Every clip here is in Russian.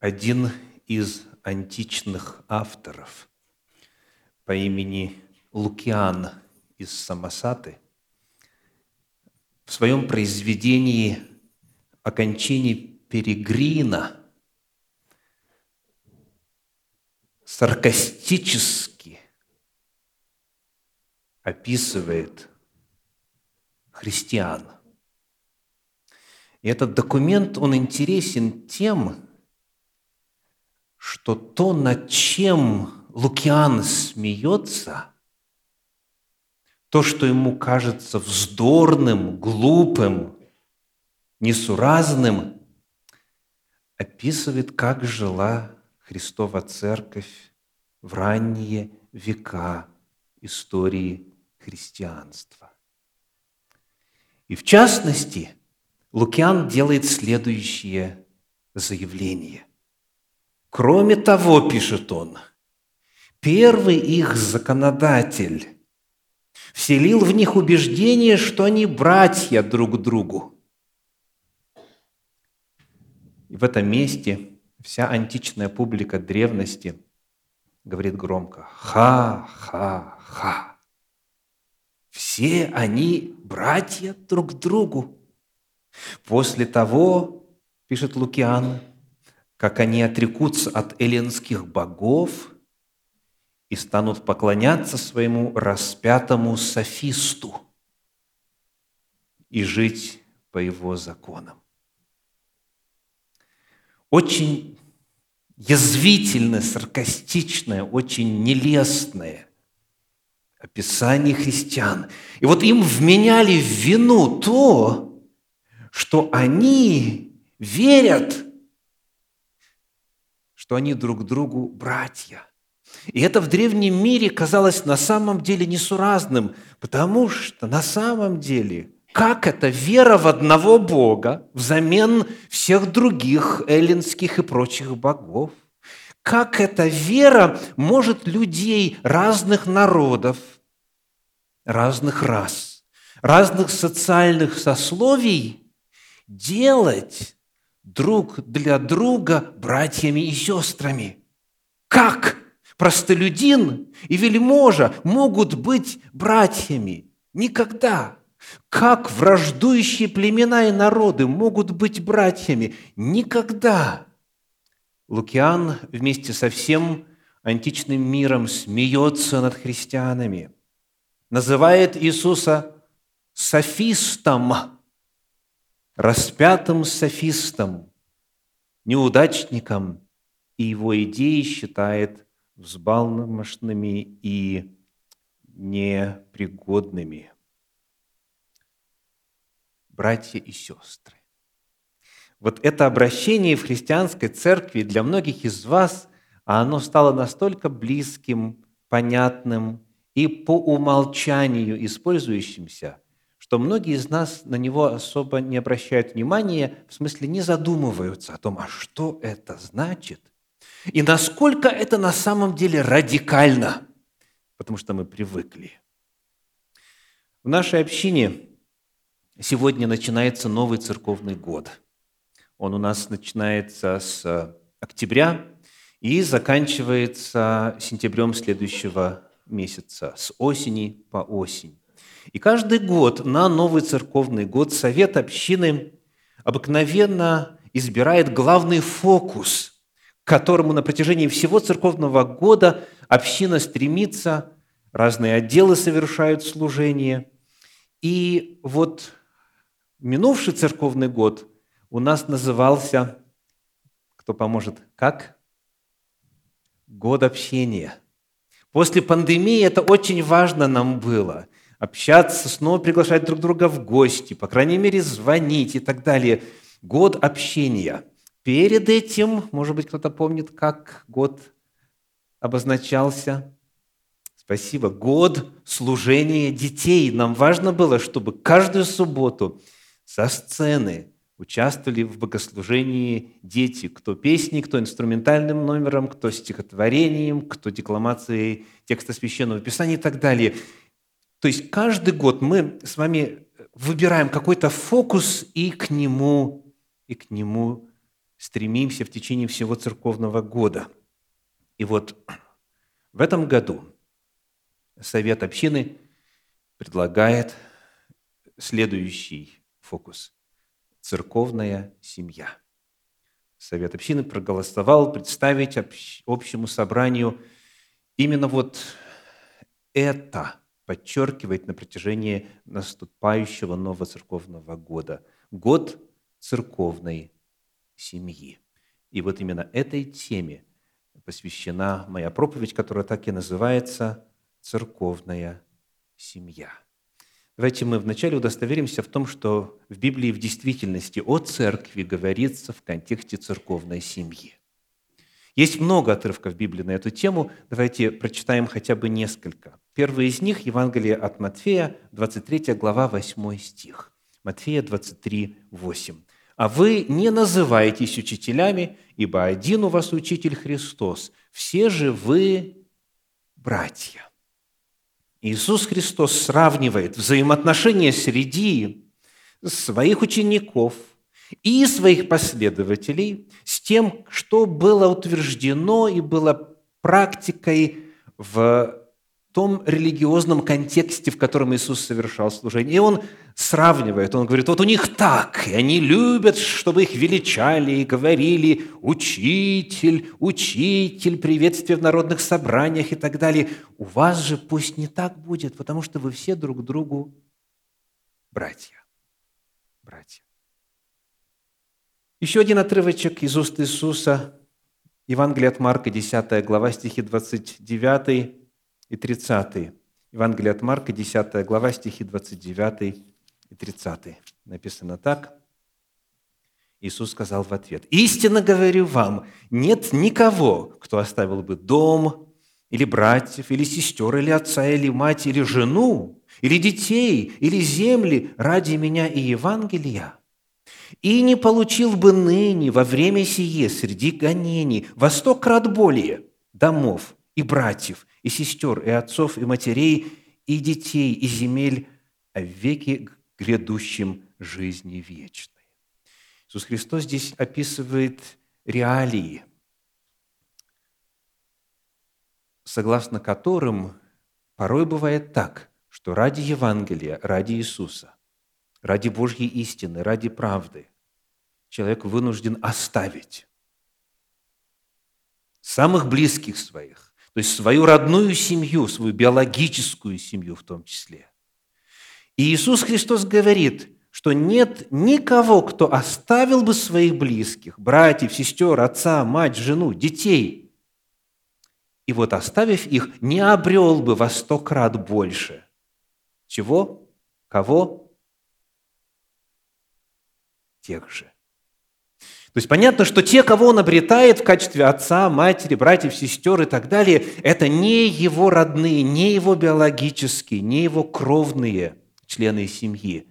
один из античных авторов по имени Лукиан из Самосаты в своем произведении о кончине Перегрина саркастически описывает христиан. И этот документ, он интересен тем, что то, над чем Лукиан смеется, то, что ему кажется вздорным, глупым, несуразным, описывает, как жила Христова Церковь в ранние века истории христианства. И в частности, Лукиан делает следующее заявление. Кроме того, пишет он, первый их законодатель вселил в них убеждение, что они братья друг другу. И в этом месте вся античная публика древности говорит громко «Ха-ха-ха». Все они братья друг другу. После того, пишет Лукиан, как они отрекутся от эллинских богов и станут поклоняться своему распятому софисту и жить по его законам. Очень язвительное, саркастичное, очень нелестное описание христиан. И вот им вменяли в вину то, что они верят – что они друг другу братья. И это в древнем мире казалось на самом деле несуразным, потому что на самом деле, как это вера в одного Бога взамен всех других эллинских и прочих богов? Как эта вера может людей разных народов, разных рас, разных социальных сословий делать друг для друга братьями и сестрами. Как простолюдин и вельможа могут быть братьями? Никогда. Как враждующие племена и народы могут быть братьями? Никогда. Лукиан вместе со всем античным миром смеется над христианами, называет Иисуса софистом, распятым софистом, неудачником, и его идеи считает взбалмошными и непригодными. Братья и сестры. Вот это обращение в христианской церкви для многих из вас, оно стало настолько близким, понятным и по умолчанию использующимся – что многие из нас на него особо не обращают внимания, в смысле не задумываются о том, а что это значит, и насколько это на самом деле радикально, потому что мы привыкли. В нашей общине сегодня начинается новый церковный год. Он у нас начинается с октября и заканчивается сентябрем следующего месяца, с осени по осень. И каждый год на новый церковный год Совет общины обыкновенно избирает главный фокус, к которому на протяжении всего церковного года община стремится, разные отделы совершают служение. И вот минувший церковный год у нас назывался, кто поможет, как? Год общения. После пандемии это очень важно нам было – общаться, снова приглашать друг друга в гости, по крайней мере, звонить и так далее. Год общения. Перед этим, может быть, кто-то помнит, как год обозначался? Спасибо. Год служения детей. Нам важно было, чтобы каждую субботу со сцены участвовали в богослужении дети. Кто песни, кто инструментальным номером, кто стихотворением, кто декламацией текста Священного Писания и так далее. То есть каждый год мы с вами выбираем какой-то фокус и к нему, и к нему стремимся в течение всего церковного года. И вот в этом году Совет общины предлагает следующий фокус – церковная семья. Совет общины проголосовал представить общему собранию именно вот это подчеркивает на протяжении наступающего нового церковного года. Год церковной семьи. И вот именно этой теме посвящена моя проповедь, которая так и называется «Церковная семья». Давайте мы вначале удостоверимся в том, что в Библии в действительности о церкви говорится в контексте церковной семьи. Есть много отрывков Библии на эту тему. Давайте прочитаем хотя бы несколько. Первый из них – Евангелие от Матфея, 23 глава, 8 стих. Матфея 23, 8. «А вы не называетесь учителями, ибо один у вас учитель Христос, все же вы братья». Иисус Христос сравнивает взаимоотношения среди своих учеников и своих последователей с тем, что было утверждено и было практикой в том религиозном контексте, в котором Иисус совершал служение. И Он сравнивает, Он говорит, вот у них так, и они любят, чтобы их величали и говорили «учитель, учитель», приветствие в народных собраниях и так далее. У вас же пусть не так будет, потому что вы все друг другу братья. Братья. Еще один отрывочек из уст Иисуса, Евангелие от Марка, 10 глава, стихи 29 и 30. Евангелие от Марка, 10 глава, стихи 29 и 30. Написано так. Иисус сказал в ответ, «Истинно говорю вам, нет никого, кто оставил бы дом, или братьев, или сестер, или отца, или мать, или жену, или детей, или земли ради меня и Евангелия, и не получил бы ныне во время сие среди гонений во сто крат более домов и братьев, и сестер, и отцов, и матерей, и детей, и земель, а в веки грядущем жизни вечной. Иисус Христос здесь описывает реалии, согласно которым порой бывает так, что ради Евангелия, ради Иисуса, ради Божьей истины, ради правды человек вынужден оставить самых близких своих, то есть свою родную семью, свою биологическую семью в том числе – и Иисус Христос говорит, что нет никого, кто оставил бы своих близких, братьев, сестер, отца, мать, жену, детей, и вот оставив их, не обрел бы во сто крат больше. Чего? Кого? Тех же. То есть понятно, что те, кого он обретает в качестве отца, матери, братьев, сестер и так далее, это не его родные, не его биологические, не его кровные – члены семьи,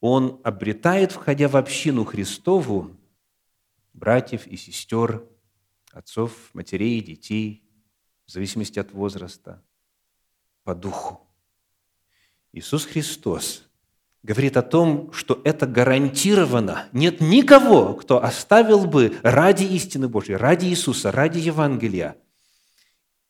он обретает, входя в общину Христову, братьев и сестер, отцов, матерей, детей, в зависимости от возраста, по духу. Иисус Христос говорит о том, что это гарантированно. Нет никого, кто оставил бы ради истины Божьей, ради Иисуса, ради Евангелия,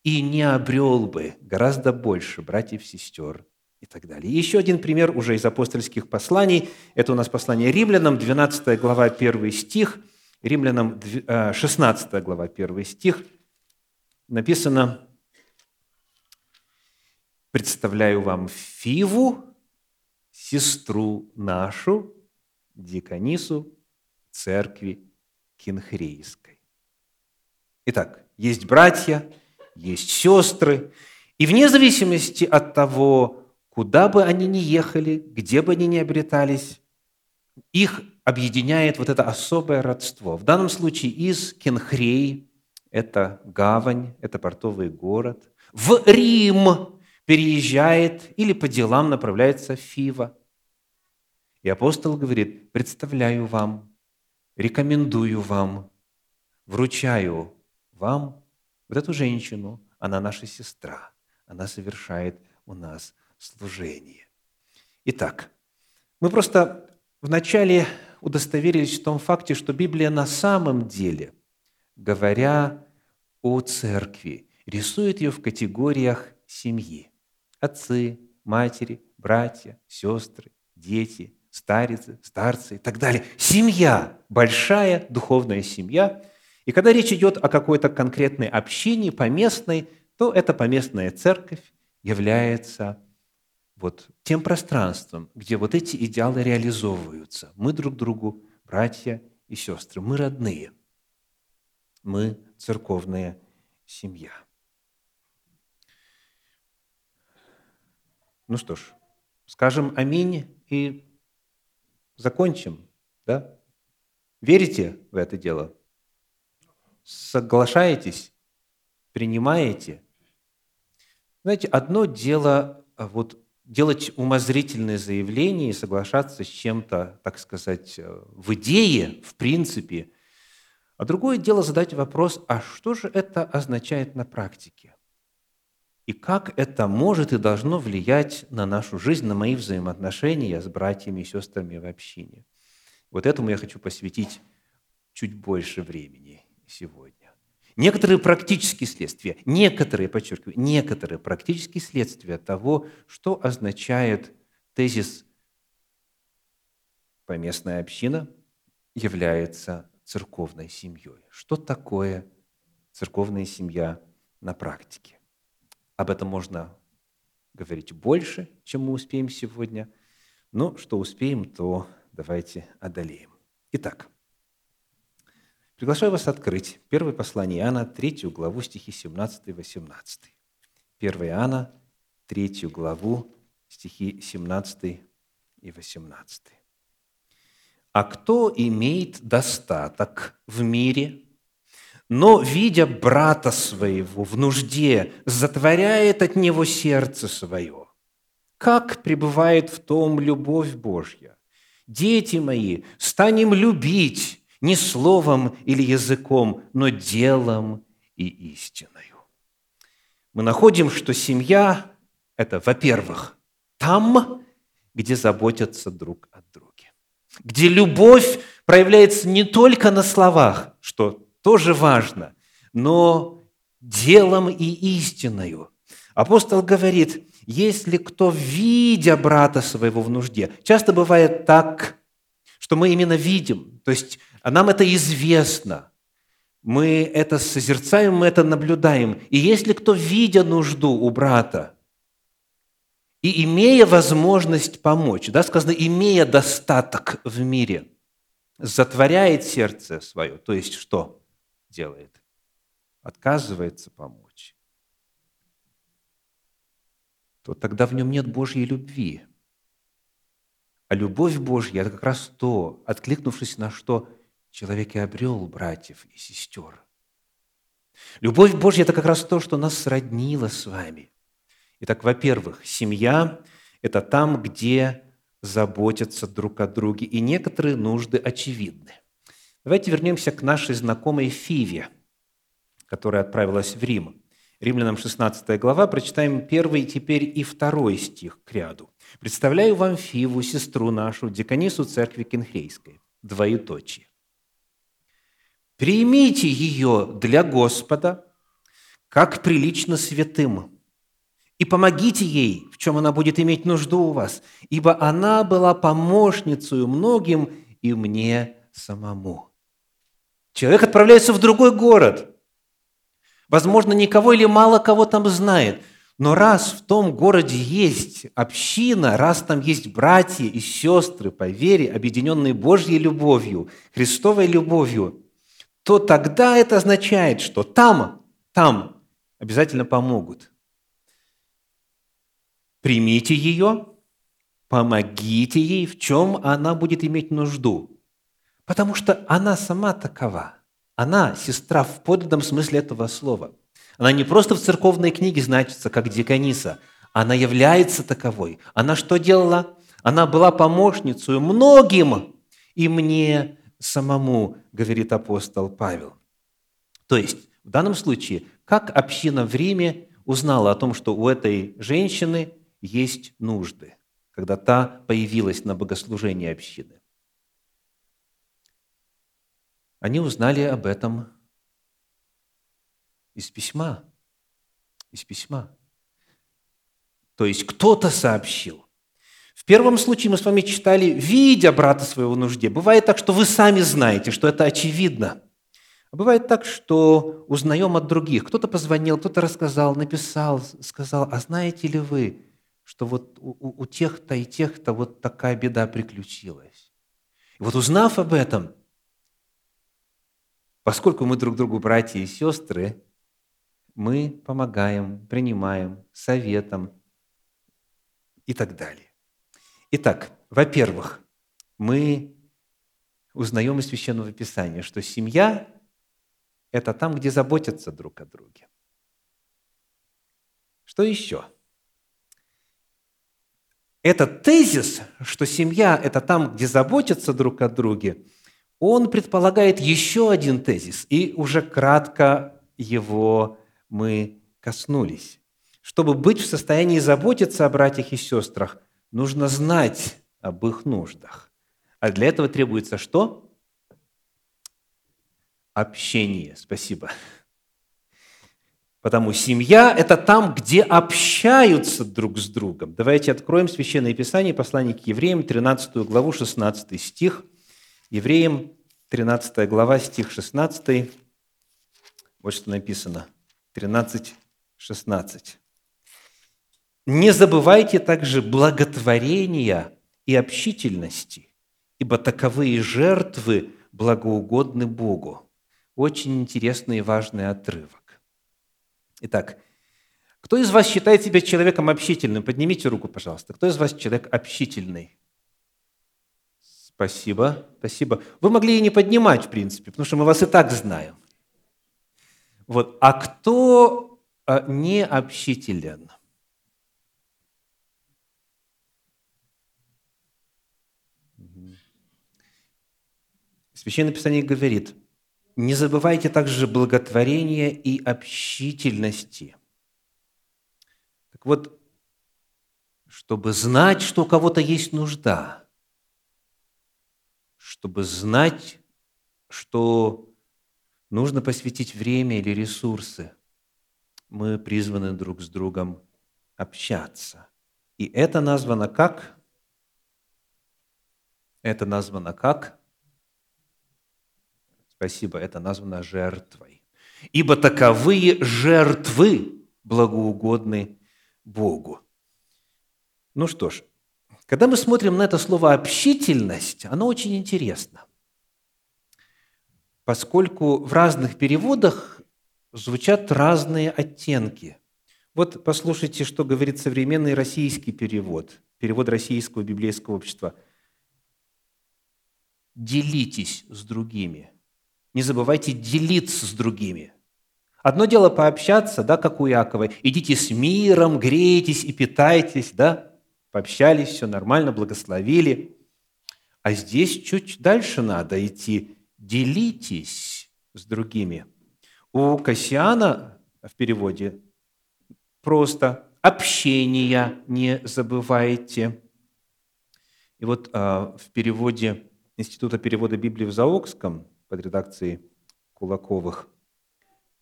и не обрел бы гораздо больше братьев, сестер и так далее. еще один пример уже из апостольских посланий. Это у нас послание римлянам, 12 глава, 1 стих. Римлянам 16 э, глава, 1 стих. Написано, «Представляю вам Фиву, сестру нашу, Диконису, церкви Кинхрейской». Итак, есть братья, есть сестры, и вне зависимости от того, куда бы они ни ехали, где бы они ни обретались, их объединяет вот это особое родство. В данном случае из Кенхрей, это гавань, это портовый город, в Рим переезжает или по делам направляется Фива. И апостол говорит, представляю вам, рекомендую вам, вручаю вам вот эту женщину, она наша сестра, она совершает у нас служение. Итак, мы просто вначале удостоверились в том факте, что Библия на самом деле, говоря о церкви, рисует ее в категориях семьи. Отцы, матери, братья, сестры, дети, старицы, старцы и так далее. Семья, большая духовная семья. И когда речь идет о какой-то конкретной общине, поместной, то эта поместная церковь является вот тем пространством, где вот эти идеалы реализовываются. Мы друг другу братья и сестры, мы родные, мы церковная семья. Ну что ж, скажем аминь и закончим, да? Верите в это дело? Соглашаетесь? Принимаете? Знаете, одно дело а, вот делать умозрительные заявления и соглашаться с чем-то, так сказать, э, в идее, в принципе, а другое дело задать вопрос, а что же это означает на практике? И как это может и должно влиять на нашу жизнь, на мои взаимоотношения с братьями и сестрами в общине? Вот этому я хочу посвятить чуть больше времени сегодня. Некоторые практические следствия, некоторые, подчеркиваю, некоторые практические следствия того, что означает тезис «поместная община является церковной семьей». Что такое церковная семья на практике? Об этом можно говорить больше, чем мы успеем сегодня. Но что успеем, то давайте одолеем. Итак, приглашаю вас открыть первое послание Иоанна, третью главу, стихи 17 и 18. 1 Иоанна, третью главу, стихи 17 и 18. «А кто имеет достаток в мире, но, видя брата своего в нужде, затворяет от него сердце свое. Как пребывает в том любовь Божья? Дети мои, станем любить не словом или языком, но делом и истиною. Мы находим, что семья – это, во-первых, там, где заботятся друг о друге, где любовь проявляется не только на словах, что тоже важно, но делом и истиною. Апостол говорит, если кто, видя брата своего в нужде, часто бывает так, что мы именно видим, то есть нам это известно, мы это созерцаем, мы это наблюдаем. И если кто, видя нужду у брата, и имея возможность помочь, да, сказано, имея достаток в мире, затворяет сердце свое, то есть что? Делает, отказывается помочь, то тогда в нем нет Божьей любви. А любовь Божья – это как раз то, откликнувшись на что человек и обрел братьев и сестер. Любовь Божья – это как раз то, что нас сроднило с вами. Итак, во-первых, семья – это там, где заботятся друг о друге, и некоторые нужды очевидны. Давайте вернемся к нашей знакомой Фиве, которая отправилась в Рим. Римлянам 16 глава, прочитаем первый, теперь и второй стих к ряду. «Представляю вам Фиву, сестру нашу, деканису церкви Кенхейской». Двоеточие. «Примите ее для Господа, как прилично святым, и помогите ей, в чем она будет иметь нужду у вас, ибо она была помощницей многим и мне самому». Человек отправляется в другой город. Возможно, никого или мало кого там знает. Но раз в том городе есть община, раз там есть братья и сестры по вере, объединенные Божьей любовью, Христовой любовью, то тогда это означает, что там, там обязательно помогут. Примите ее, помогите ей, в чем она будет иметь нужду. Потому что она сама такова. Она сестра в подлинном смысле этого слова. Она не просто в церковной книге значится как дикониса, она является таковой. Она что делала? Она была помощницей многим, и мне самому, говорит апостол Павел. То есть, в данном случае, как община в Риме узнала о том, что у этой женщины есть нужды, когда та появилась на богослужении общины? Они узнали об этом из письма. Из письма. То есть кто-то сообщил. В первом случае мы с вами читали, видя брата своего в нужде. Бывает так, что вы сами знаете, что это очевидно. А бывает так, что узнаем от других. Кто-то позвонил, кто-то рассказал, написал, сказал, а знаете ли вы, что вот у, у тех-то и тех-то вот такая беда приключилась. И вот узнав об этом, поскольку мы друг другу братья и сестры, мы помогаем, принимаем советом и так далее. Итак, во-первых, мы узнаем из Священного Писания, что семья – это там, где заботятся друг о друге. Что еще? Этот тезис, что семья – это там, где заботятся друг о друге, он предполагает еще один тезис, и уже кратко его мы коснулись. Чтобы быть в состоянии заботиться о братьях и сестрах – нужно знать об их нуждах. А для этого требуется что? Общение. Спасибо. Потому семья – это там, где общаются друг с другом. Давайте откроем Священное Писание, послание к евреям, 13 главу, 16 стих. Евреям, 13 глава, стих 16. Вот что написано. 13, 16. Не забывайте также благотворения и общительности, ибо таковые жертвы благоугодны Богу. Очень интересный и важный отрывок. Итак, кто из вас считает себя человеком общительным? Поднимите руку, пожалуйста. Кто из вас человек общительный? Спасибо, спасибо. Вы могли и не поднимать, в принципе, потому что мы вас и так знаем. Вот. А кто а, не общителен? Священное Писание говорит, не забывайте также благотворения и общительности. Так вот, чтобы знать, что у кого-то есть нужда, чтобы знать, что нужно посвятить время или ресурсы, мы призваны друг с другом общаться. И это названо как? Это названо как? Спасибо, это названо жертвой. Ибо таковые жертвы благоугодны Богу. Ну что ж, когда мы смотрим на это слово «общительность», оно очень интересно, поскольку в разных переводах звучат разные оттенки. Вот послушайте, что говорит современный российский перевод, перевод Российского библейского общества. «Делитесь с другими». Не забывайте делиться с другими. Одно дело пообщаться, да, как у Якова. Идите с миром, грейтесь и питайтесь, да. Пообщались, все нормально, благословили. А здесь чуть дальше надо идти. Делитесь с другими. У Кассиана в переводе просто общения не забывайте. И вот а, в переводе Института перевода Библии в Заокском под редакцией Кулаковых.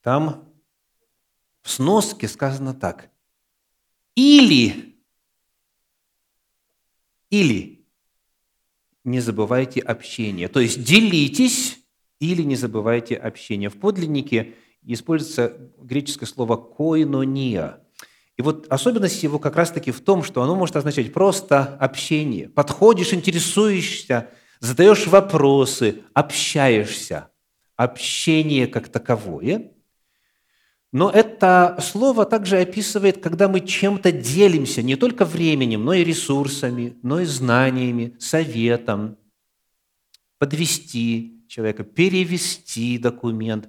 Там в сноске сказано так. Или, или не забывайте общение. То есть делитесь или не забывайте общение. В подлиннике используется греческое слово «коинония». И вот особенность его как раз-таки в том, что оно может означать просто общение. Подходишь, интересуешься, задаешь вопросы, общаешься. Общение как таковое. Но это слово также описывает, когда мы чем-то делимся, не только временем, но и ресурсами, но и знаниями, советом, подвести человека, перевести документ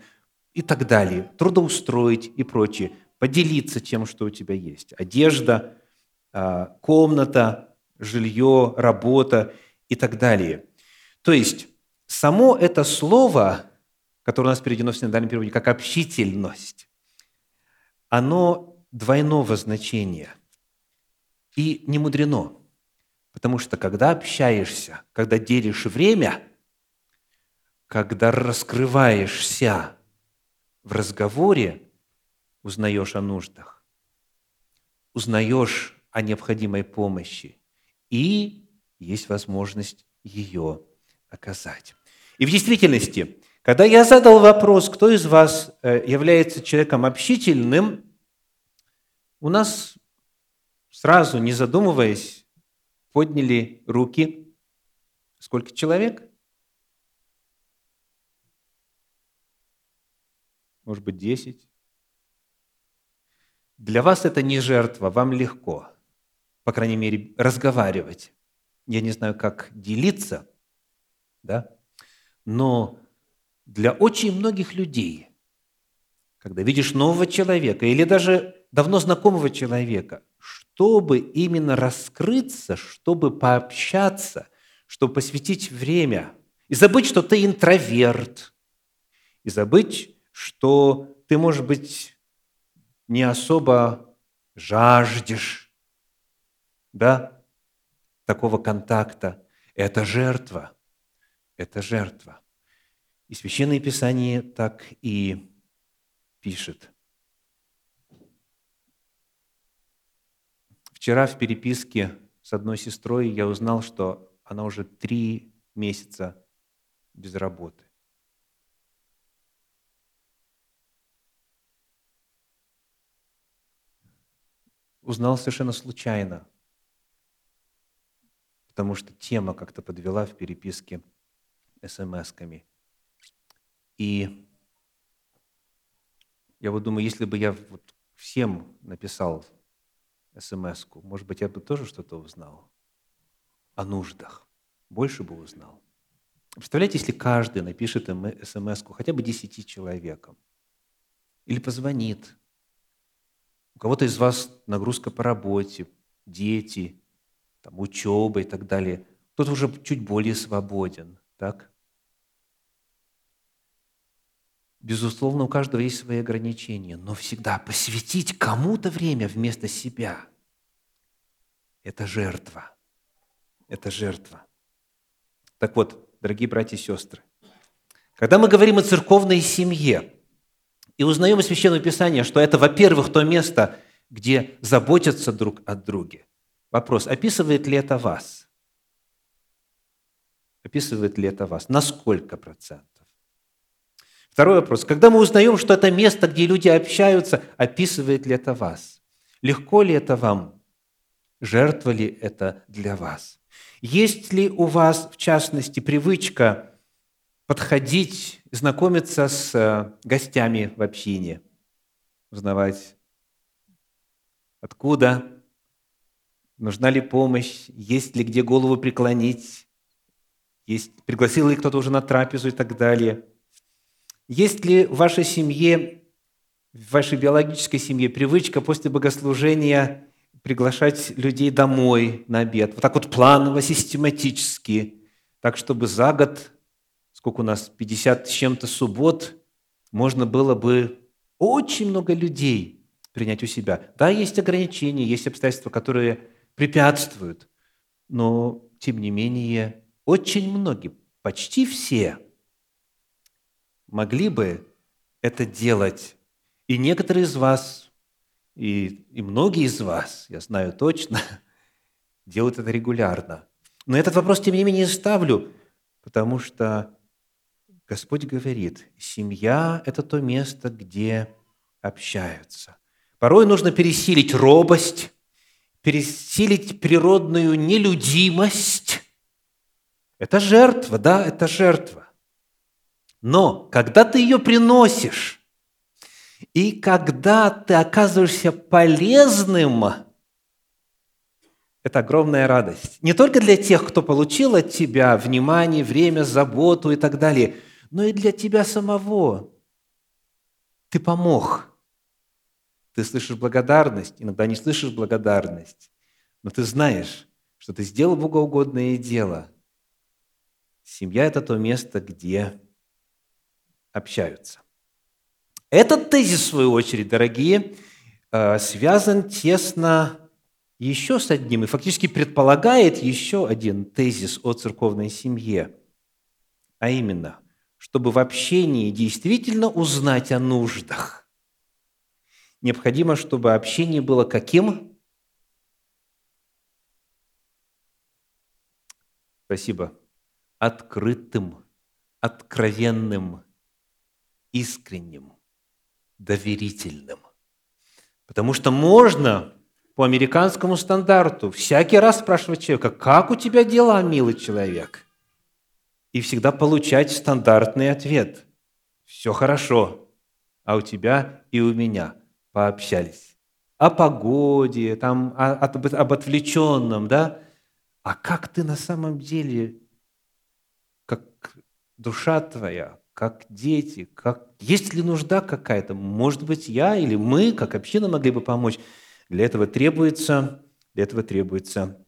и так далее, трудоустроить и прочее, поделиться тем, что у тебя есть. Одежда, а, комната, жилье, работа и так далее – то есть само это слово, которое у нас переведено в синодальном переводе как общительность, оно двойного значения. И не мудрено, потому что когда общаешься, когда делишь время, когда раскрываешься в разговоре, узнаешь о нуждах, узнаешь о необходимой помощи, и есть возможность ее оказать. И в действительности, когда я задал вопрос, кто из вас э, является человеком общительным, у нас сразу, не задумываясь, подняли руки. Сколько человек? Может быть, десять? Для вас это не жертва, вам легко, по крайней мере, разговаривать. Я не знаю, как делиться, да? но для очень многих людей, когда видишь нового человека или даже давно знакомого человека, чтобы именно раскрыться, чтобы пообщаться, чтобы посвятить время и забыть, что ты интроверт, и забыть, что ты, может быть, не особо жаждешь, да, такого контакта. Это жертва. Это жертва. И Священное Писание так и пишет. Вчера в переписке с одной сестрой я узнал, что она уже три месяца без работы. Узнал совершенно случайно, потому что тема как-то подвела в переписке смс-ками. И я вот думаю, если бы я вот всем написал смс может быть, я бы тоже что-то узнал о нуждах, больше бы узнал. Представляете, если каждый напишет смс хотя бы десяти человекам, или позвонит, у кого-то из вас нагрузка по работе, дети, там, учеба и так далее, кто-то уже чуть более свободен, так? Безусловно, у каждого есть свои ограничения, но всегда посвятить кому-то время вместо себя – это жертва. Это жертва. Так вот, дорогие братья и сестры, когда мы говорим о церковной семье и узнаем из Священного Писания, что это, во-первых, то место, где заботятся друг о друге. Вопрос, описывает ли это вас? Описывает ли это вас? На сколько процентов? Второй вопрос. Когда мы узнаем, что это место, где люди общаются, описывает ли это вас? Легко ли это вам? Жертва ли это для вас? Есть ли у вас, в частности, привычка подходить, знакомиться с э, гостями в общине, узнавать, откуда, нужна ли помощь, есть ли где голову преклонить, есть, пригласил ли кто-то уже на трапезу и так далее – есть ли в вашей семье, в вашей биологической семье привычка после богослужения приглашать людей домой на обед? Вот так вот планово, систематически, так чтобы за год, сколько у нас, 50 с чем-то суббот, можно было бы очень много людей принять у себя. Да, есть ограничения, есть обстоятельства, которые препятствуют, но, тем не менее, очень многие, почти все – могли бы это делать. И некоторые из вас, и, и многие из вас, я знаю точно, делают это регулярно. Но этот вопрос, тем не менее, ставлю, потому что Господь говорит, семья – это то место, где общаются. Порой нужно пересилить робость, пересилить природную нелюдимость. Это жертва, да, это жертва. Но когда ты ее приносишь, и когда ты оказываешься полезным, это огромная радость. Не только для тех, кто получил от тебя внимание, время, заботу и так далее, но и для тебя самого. Ты помог. Ты слышишь благодарность, иногда не слышишь благодарность, но ты знаешь, что ты сделал богоугодное дело. Семья – это то место, где общаются. Этот тезис, в свою очередь, дорогие, э, связан тесно еще с одним и фактически предполагает еще один тезис о церковной семье, а именно, чтобы в общении действительно узнать о нуждах, необходимо, чтобы общение было каким? Спасибо. Открытым, откровенным, искренним, доверительным. Потому что можно по американскому стандарту всякий раз спрашивать человека, как у тебя дела, милый человек? И всегда получать стандартный ответ. Все хорошо, а у тебя и у меня пообщались. О погоде, там, о, об, об отвлеченном, да? А как ты на самом деле, как душа твоя, как дети, как... есть ли нужда какая-то? Может быть, я или мы, как община, могли бы помочь. Для этого требуется, для этого требуется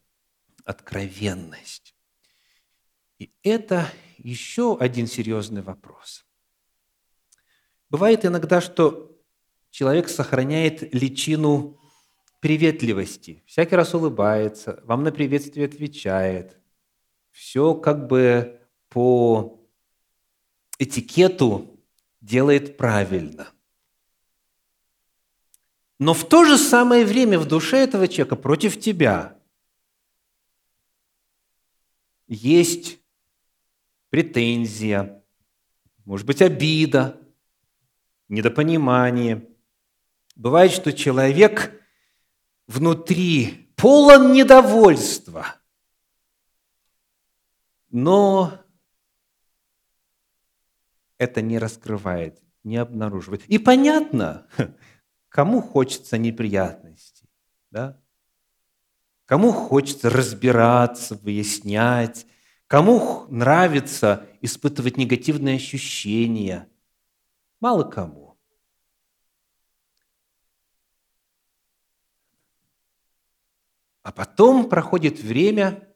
откровенность. И это еще один серьезный вопрос. Бывает иногда, что человек сохраняет личину приветливости, всякий раз улыбается, вам на приветствие отвечает. Все как бы по этикету делает правильно. Но в то же самое время в душе этого человека против тебя есть претензия, может быть, обида, недопонимание. Бывает, что человек внутри полон недовольства, но это не раскрывает, не обнаруживает. И понятно, кому хочется неприятностей, да? Кому хочется разбираться, выяснять, кому нравится испытывать негативные ощущения. Мало кому. А потом проходит время,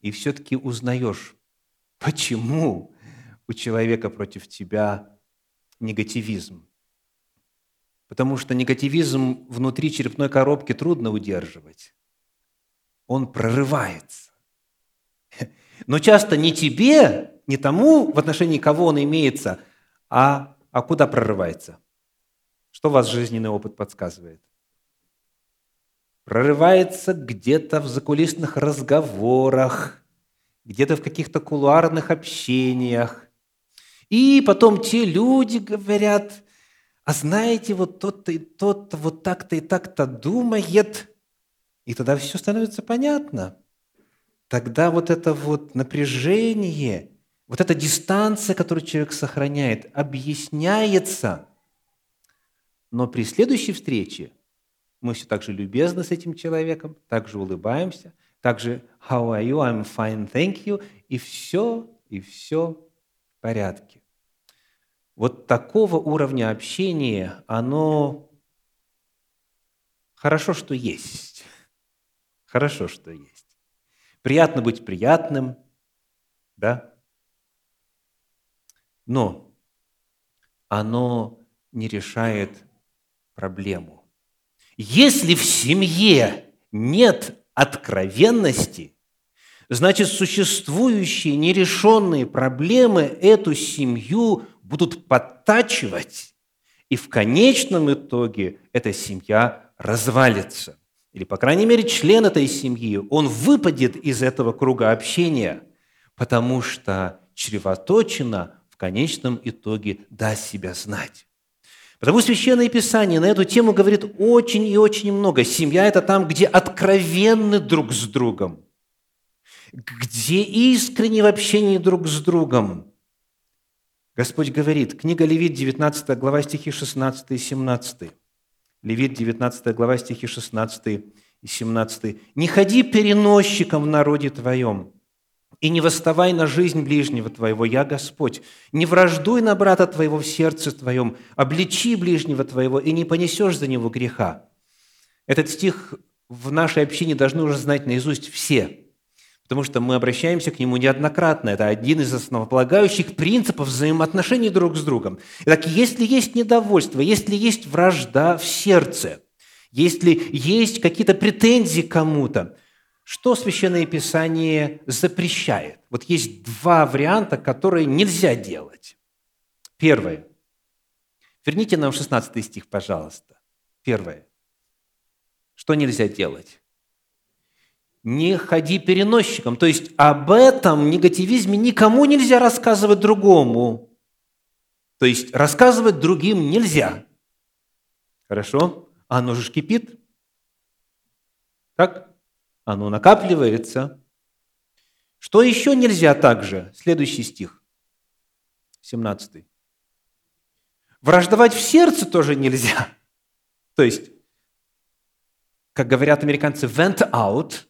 и все-таки узнаешь, почему у человека против тебя негативизм. Потому что негативизм внутри черепной коробки трудно удерживать. Он прорывается. Но часто не тебе, не тому, в отношении кого он имеется, а, а куда прорывается. Что вас жизненный опыт подсказывает? Прорывается где-то в закулисных разговорах, где-то в каких-то кулуарных общениях, и потом те люди говорят, а знаете, вот тот-то и тот-то вот так-то и так-то думает. И тогда все становится понятно. Тогда вот это вот напряжение, вот эта дистанция, которую человек сохраняет, объясняется. Но при следующей встрече мы все так же любезны с этим человеком, также улыбаемся, также «How are you? I'm fine, thank you» и все, и все в порядке вот такого уровня общения, оно хорошо, что есть. Хорошо, что есть. Приятно быть приятным, да? Но оно не решает проблему. Если в семье нет откровенности, значит, существующие нерешенные проблемы эту семью будут подтачивать, и в конечном итоге эта семья развалится. Или, по крайней мере, член этой семьи, он выпадет из этого круга общения, потому что чревоточина в конечном итоге даст себя знать. Потому Священное Писание на эту тему говорит очень и очень много. Семья – это там, где откровенны друг с другом, где искренне в общении друг с другом, Господь говорит, книга Левит, 19 глава, стихи 16 и 17. Левит, 19 глава, стихи 16 и 17. «Не ходи переносчиком в народе твоем, и не восставай на жизнь ближнего твоего, я Господь. Не враждуй на брата твоего в сердце твоем, обличи ближнего твоего, и не понесешь за него греха». Этот стих в нашей общине должны уже знать наизусть все – потому что мы обращаемся к нему неоднократно. Это один из основополагающих принципов взаимоотношений друг с другом. Итак, если есть недовольство, если есть вражда в сердце, если есть какие-то претензии кому-то, что Священное Писание запрещает? Вот есть два варианта, которые нельзя делать. Первое. Верните нам 16 стих, пожалуйста. Первое. Что нельзя делать? Не ходи переносчиком. То есть об этом негативизме никому нельзя рассказывать другому. То есть рассказывать другим нельзя. Хорошо? Оно же кипит. Так? оно накапливается. Что еще нельзя также? Следующий стих, 17. Враждовать в сердце тоже нельзя. То есть, как говорят американцы, vent out,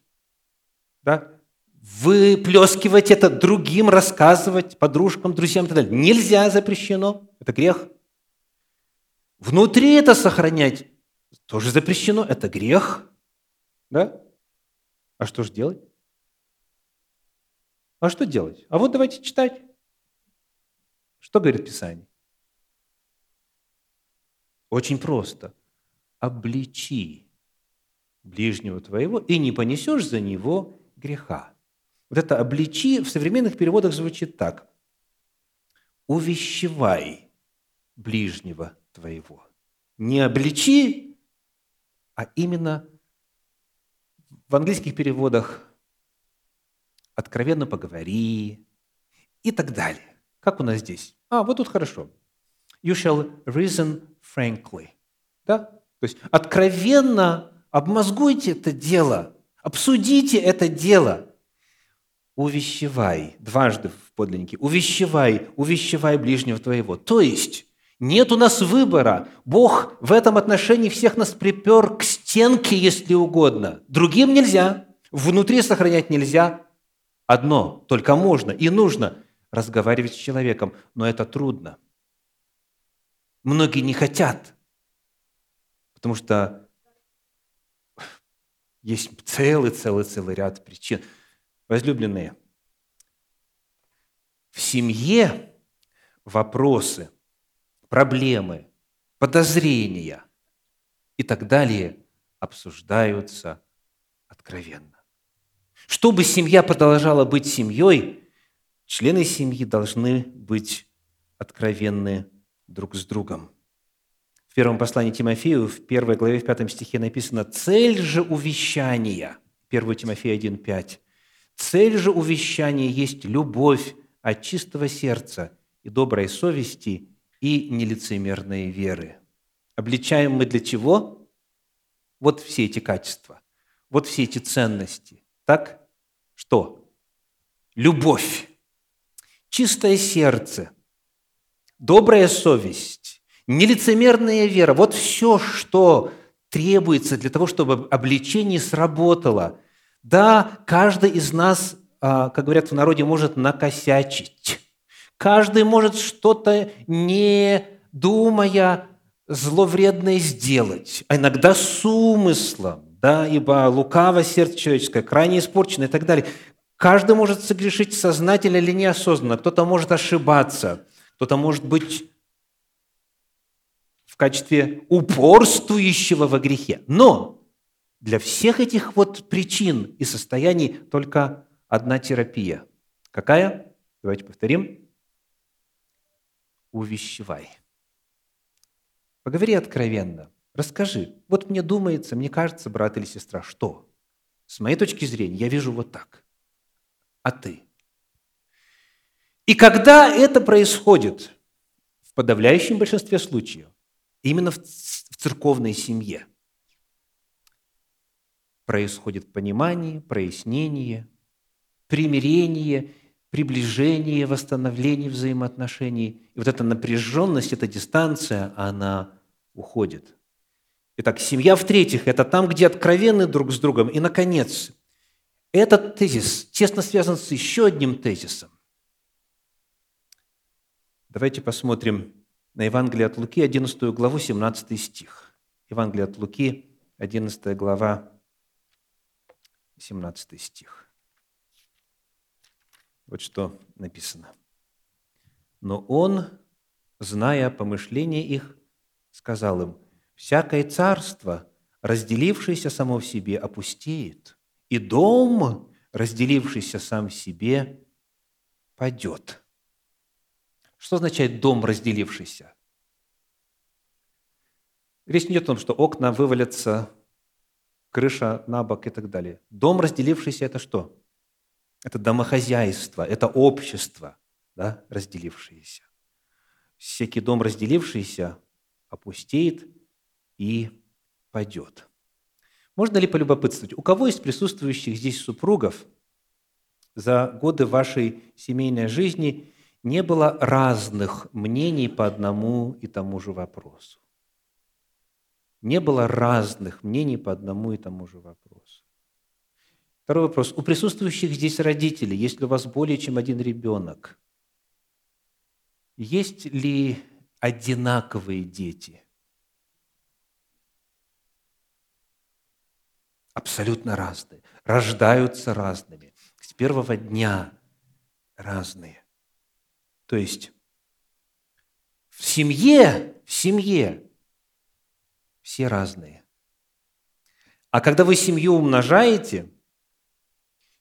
да? выплескивать это другим, рассказывать подружкам, друзьям и так далее. Нельзя, запрещено. Это грех. Внутри это сохранять тоже запрещено. Это грех. Да? А что же делать? А что делать? А вот давайте читать. Что говорит Писание? Очень просто. Обличи ближнего твоего, и не понесешь за него греха. Вот это «обличи» в современных переводах звучит так. «Увещевай ближнего твоего». Не обличи, а именно в английских переводах «откровенно поговори» и так далее. Как у нас здесь? А, вот тут хорошо. You shall reason frankly. Да? То есть откровенно обмозгуйте это дело, обсудите это дело. Увещевай, дважды в подлиннике, увещевай, увещевай ближнего твоего. То есть нет у нас выбора. Бог в этом отношении всех нас припер к стенке, если угодно. Другим нельзя, внутри сохранять нельзя. Одно только можно и нужно разговаривать с человеком, но это трудно. Многие не хотят, потому что есть целый-целый-целый ряд причин. Возлюбленные, в семье вопросы – проблемы, подозрения и так далее обсуждаются откровенно. Чтобы семья продолжала быть семьей, члены семьи должны быть откровенны друг с другом. В первом послании Тимофею, в первой главе, в пятом стихе написано «Цель же увещания» 1 Тимофея 1,5 «Цель же увещания есть любовь от чистого сердца и доброй совести и нелицемерной веры. Обличаем мы для чего? Вот все эти качества, вот все эти ценности. Так? Что? Любовь, чистое сердце, добрая совесть, нелицемерная вера. Вот все, что требуется для того, чтобы обличение сработало. Да, каждый из нас, а, как говорят в народе, может накосячить. Каждый может что-то, не думая, зловредное сделать, а иногда с умыслом, да, ибо лукаво сердце человеческое, крайне испорчено и так далее. Каждый может согрешить сознательно или неосознанно, кто-то может ошибаться, кто-то может быть качестве упорствующего во грехе. Но для всех этих вот причин и состояний только одна терапия. Какая? Давайте повторим увещевай. Поговори откровенно. Расскажи. Вот мне думается, мне кажется, брат или сестра, что? С моей точки зрения, я вижу вот так. А ты? И когда это происходит, в подавляющем большинстве случаев, именно в церковной семье, происходит понимание, прояснение, примирение приближение, восстановление взаимоотношений. И вот эта напряженность, эта дистанция, она уходит. Итак, семья в-третьих – это там, где откровенны друг с другом. И, наконец, этот тезис тесно связан с еще одним тезисом. Давайте посмотрим на Евангелие от Луки, 11 главу, 17 стих. Евангелие от Луки, 11 глава, 17 стих. Вот что написано. Но он, зная помышления их, сказал им, «Всякое царство, разделившееся само в себе, опустеет, и дом, разделившийся сам себе, падет. Что означает дом, разделившийся? Речь не идет о том, что окна вывалятся, крыша на бок и так далее. Дом, разделившийся, это что? Это домохозяйство, это общество, да, разделившееся. Всякий дом, разделившийся, опустеет и падет. Можно ли полюбопытствовать, у кого из присутствующих здесь супругов за годы вашей семейной жизни не было разных мнений по одному и тому же вопросу? Не было разных мнений по одному и тому же вопросу. Второй вопрос. У присутствующих здесь родителей, есть ли у вас более чем один ребенок, есть ли одинаковые дети? Абсолютно разные. Рождаются разными. С первого дня разные. То есть в семье, в семье все разные. А когда вы семью умножаете,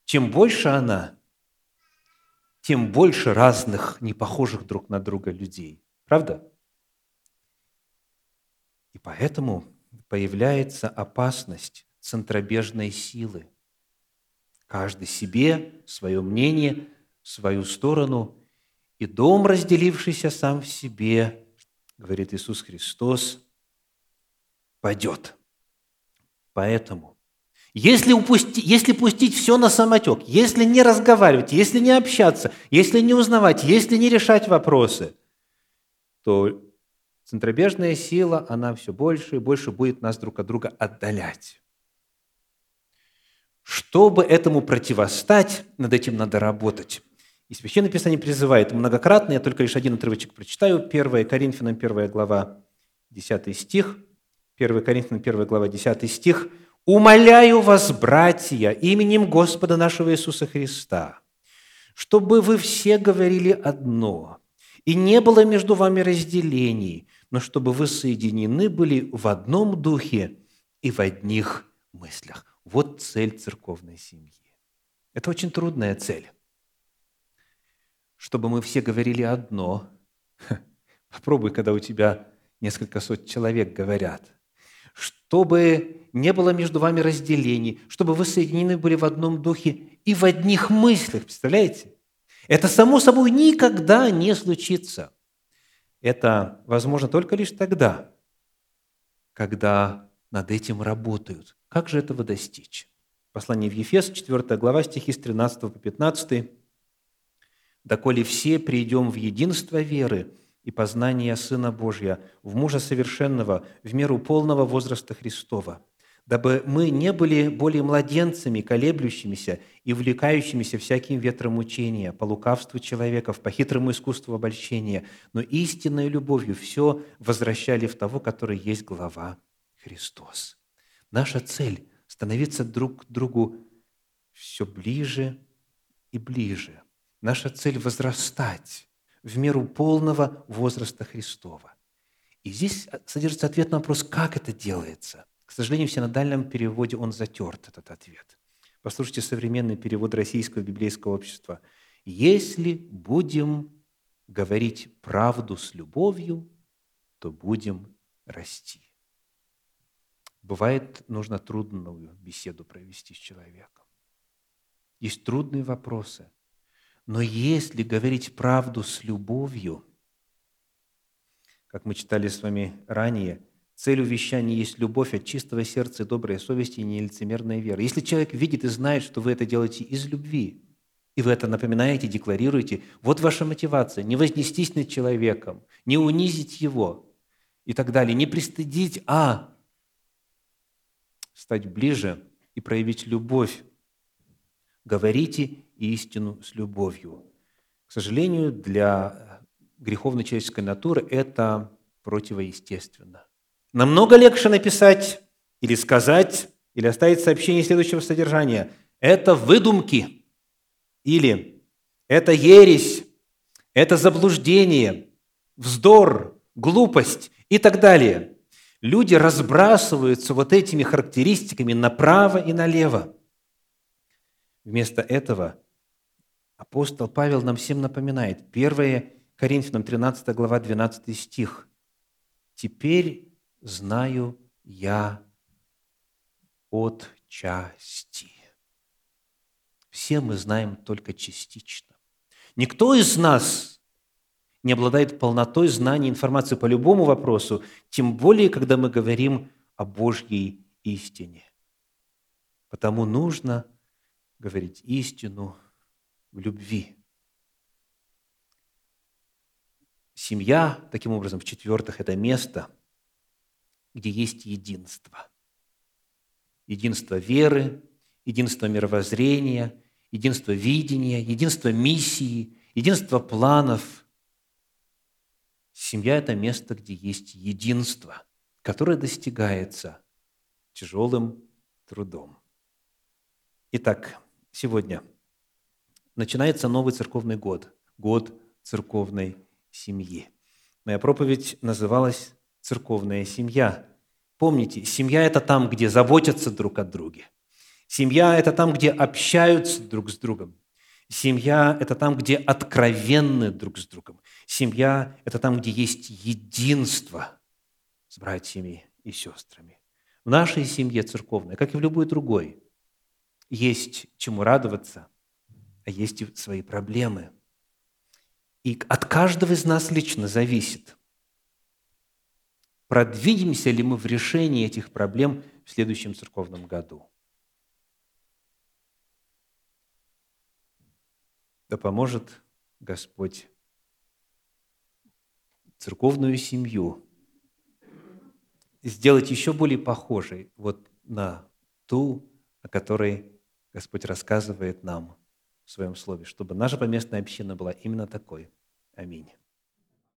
чем больше она, тем больше разных, не похожих друг на друга людей. Правда? И поэтому появляется опасность центробежной силы. Каждый себе, свое мнение, свою сторону. И дом, разделившийся сам в себе, говорит Иисус Христос, падет. Поэтому, если, упусти, если пустить все на самотек, если не разговаривать, если не общаться, если не узнавать, если не решать вопросы, то центробежная сила, она все больше и больше будет нас друг от друга отдалять. Чтобы этому противостать, над этим надо работать. И Священное Писание призывает многократно, я только лишь один отрывочек прочитаю, 1 Коринфянам 1 глава, 10 стих, 1 Коринфянам 1 глава, 10 стих, «Умоляю вас, братья, именем Господа нашего Иисуса Христа, чтобы вы все говорили одно, и не было между вами разделений, но чтобы вы соединены были в одном духе и в одних мыслях». Вот цель церковной семьи. Это очень трудная цель. Чтобы мы все говорили одно. Попробуй, когда у тебя несколько сот человек говорят. Чтобы не было между вами разделений, чтобы вы соединены были в одном духе и в одних мыслях. Представляете? Это само собой никогда не случится. Это возможно только лишь тогда, когда над этим работают. Как же этого достичь? Послание в Ефес, 4 глава, стихи с 13 по 15. «Доколе все придем в единство веры и познания Сына Божия, в мужа совершенного, в меру полного возраста Христова, дабы мы не были более младенцами, колеблющимися и увлекающимися всяким ветром учения, по лукавству человеков, по хитрому искусству обольщения, но истинной любовью все возвращали в того, который есть глава Христос». Наша цель – становиться друг к другу все ближе и ближе. Наша цель – возрастать в меру полного возраста Христова. И здесь содержится ответ на вопрос, как это делается. К сожалению, в синодальном переводе он затерт, этот ответ. Послушайте современный перевод Российского библейского общества. «Если будем говорить правду с любовью, то будем расти». Бывает, нужно трудную беседу провести с человеком. Есть трудные вопросы. Но если говорить правду с любовью, как мы читали с вами ранее, цель увещания есть любовь от чистого сердца доброй совести и нелицемерная вера. Если человек видит и знает, что вы это делаете из любви, и вы это напоминаете, декларируете, вот ваша мотивация – не вознестись над человеком, не унизить его и так далее, не пристыдить, а стать ближе и проявить любовь. Говорите истину с любовью. К сожалению, для греховной человеческой натуры это противоестественно. Намного легче написать или сказать, или оставить сообщение следующего содержания. Это выдумки, или это ересь, это заблуждение, вздор, глупость и так далее – люди разбрасываются вот этими характеристиками направо и налево. Вместо этого апостол Павел нам всем напоминает. 1 Коринфянам 13 глава 12 стих. «Теперь знаю я от части». Все мы знаем только частично. Никто из нас не обладает полнотой знаний информации по любому вопросу, тем более, когда мы говорим о Божьей истине. Потому нужно говорить истину в любви. Семья, таким образом, в-четвертых, это место, где есть единство. Единство веры, единство мировоззрения, единство видения, единство миссии, единство планов. Семья – это место, где есть единство, которое достигается тяжелым трудом. Итак, сегодня начинается новый церковный год, год церковной семьи. Моя проповедь называлась «Церковная семья». Помните, семья – это там, где заботятся друг о друге. Семья – это там, где общаются друг с другом. Семья – это там, где откровенны друг с другом. Семья – это там, где есть единство с братьями и сестрами. В нашей семье церковной, как и в любой другой, есть чему радоваться, а есть и свои проблемы – и от каждого из нас лично зависит, продвинемся ли мы в решении этих проблем в следующем церковном году. Да поможет Господь церковную семью сделать еще более похожей вот на ту, о которой Господь рассказывает нам в Своем Слове, чтобы наша поместная община была именно такой. Аминь.